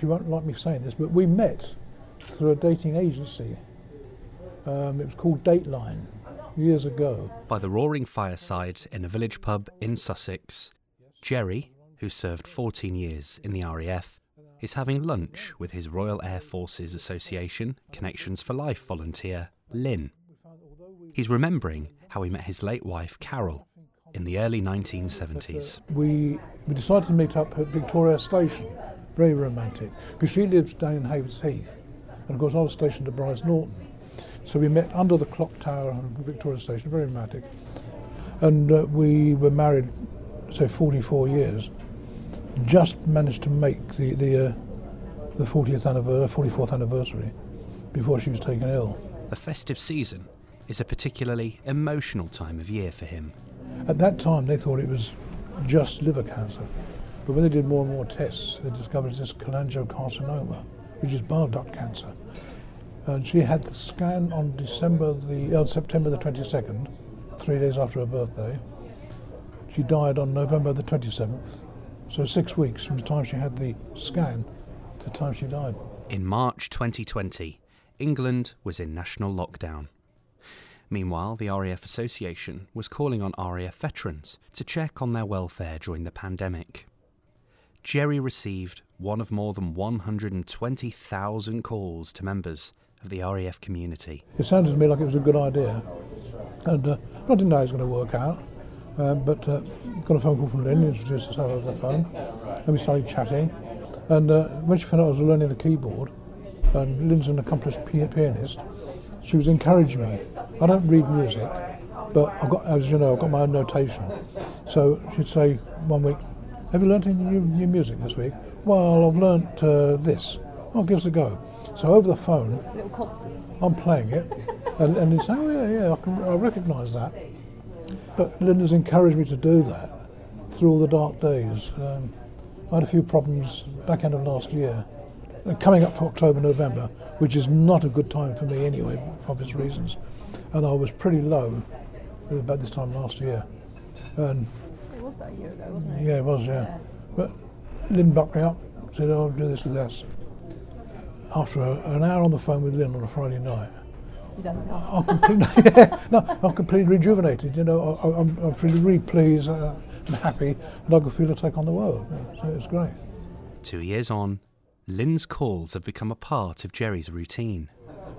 she won't like me saying this, but we met through a dating agency. Um, it was called Dateline years ago. By the roaring fireside in a village pub in Sussex, Jerry, who served 14 years in the RAF, is having lunch with his Royal Air Forces Association Connections for Life volunteer, Lynn. He's remembering how he met his late wife, Carol, in the early 1970s. We, we decided to meet up at Victoria Station, very romantic, because she lives down in Haywards Heath, and of course I was stationed at Brize Norton. So we met under the clock tower of Victoria Station, very romantic. And uh, we were married, say, 44 years. Just managed to make the, the, uh, the 40th anniversary, 44th anniversary before she was taken ill. The festive season is a particularly emotional time of year for him. At that time, they thought it was just liver cancer. But when they did more and more tests, they discovered this cholangiocarcinoma, which is bile duct cancer. And she had the scan on December the uh, September the 22nd, three days after her birthday. She died on November the 27th, so six weeks from the time she had the scan to the time she died. In March 2020, England was in national lockdown. Meanwhile, the RAF Association was calling on RAF veterans to check on their welfare during the pandemic. Jerry received one of more than 120,000 calls to members of the RAF community. It sounded to me like it was a good idea, and uh, I didn't know it was going to work out. Uh, but uh, got a phone call from Lynn, introduced herself over the phone, and we started chatting. And uh, when she found out I was learning the keyboard, and Lynn's an accomplished pianist, she was encouraging me. I don't read music, but I've got, as you know, I've got my own notation. So she'd say one week, "Have you learnt any new, new music this week?" Well, I've learnt uh, this. I'll give it a go. So over the phone, I'm playing it, and, and he's saying, "Oh yeah, yeah, I can, I recognise that." But Linda's encouraged me to do that through all the dark days. Um, I had a few problems back end of last year, and coming up for October, November, which is not a good time for me anyway, for obvious reasons. And I was pretty low about this time last year. And It was that year ago, wasn't it? yeah, it was, yeah. But Lynn bucked me up, said, oh, I'll do this with us. After a, an hour on the phone with Lynn on a Friday night, He's had enough. I'm completely, yeah, no, I'm completely rejuvenated. You know, I, I'm, I'm feeling really pleased uh, and happy, and I can feel to take on the world. Yeah, so it's great. Two years on, Lynn's calls have become a part of Jerry's routine.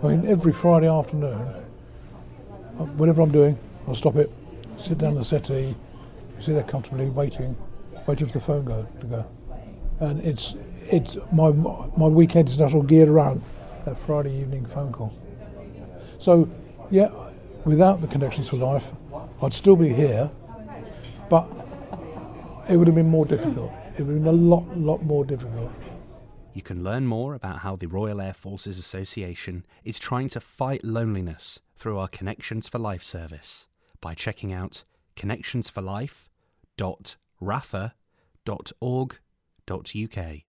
I mean, every Friday afternoon, uh, whatever I'm doing, I'll stop it, sit down on the settee, sit there comfortably, waiting, waiting for the phone go to go. And it's it's my my weekend is now all geared around that Friday evening phone call. So, yeah, without the connections for life, I'd still be here, but it would have been more difficult. It would have been a lot, lot more difficult. You can learn more about how the Royal Air Forces Association is trying to fight loneliness through our Connections for Life service by checking out connectionsforlife.rafa.org.uk.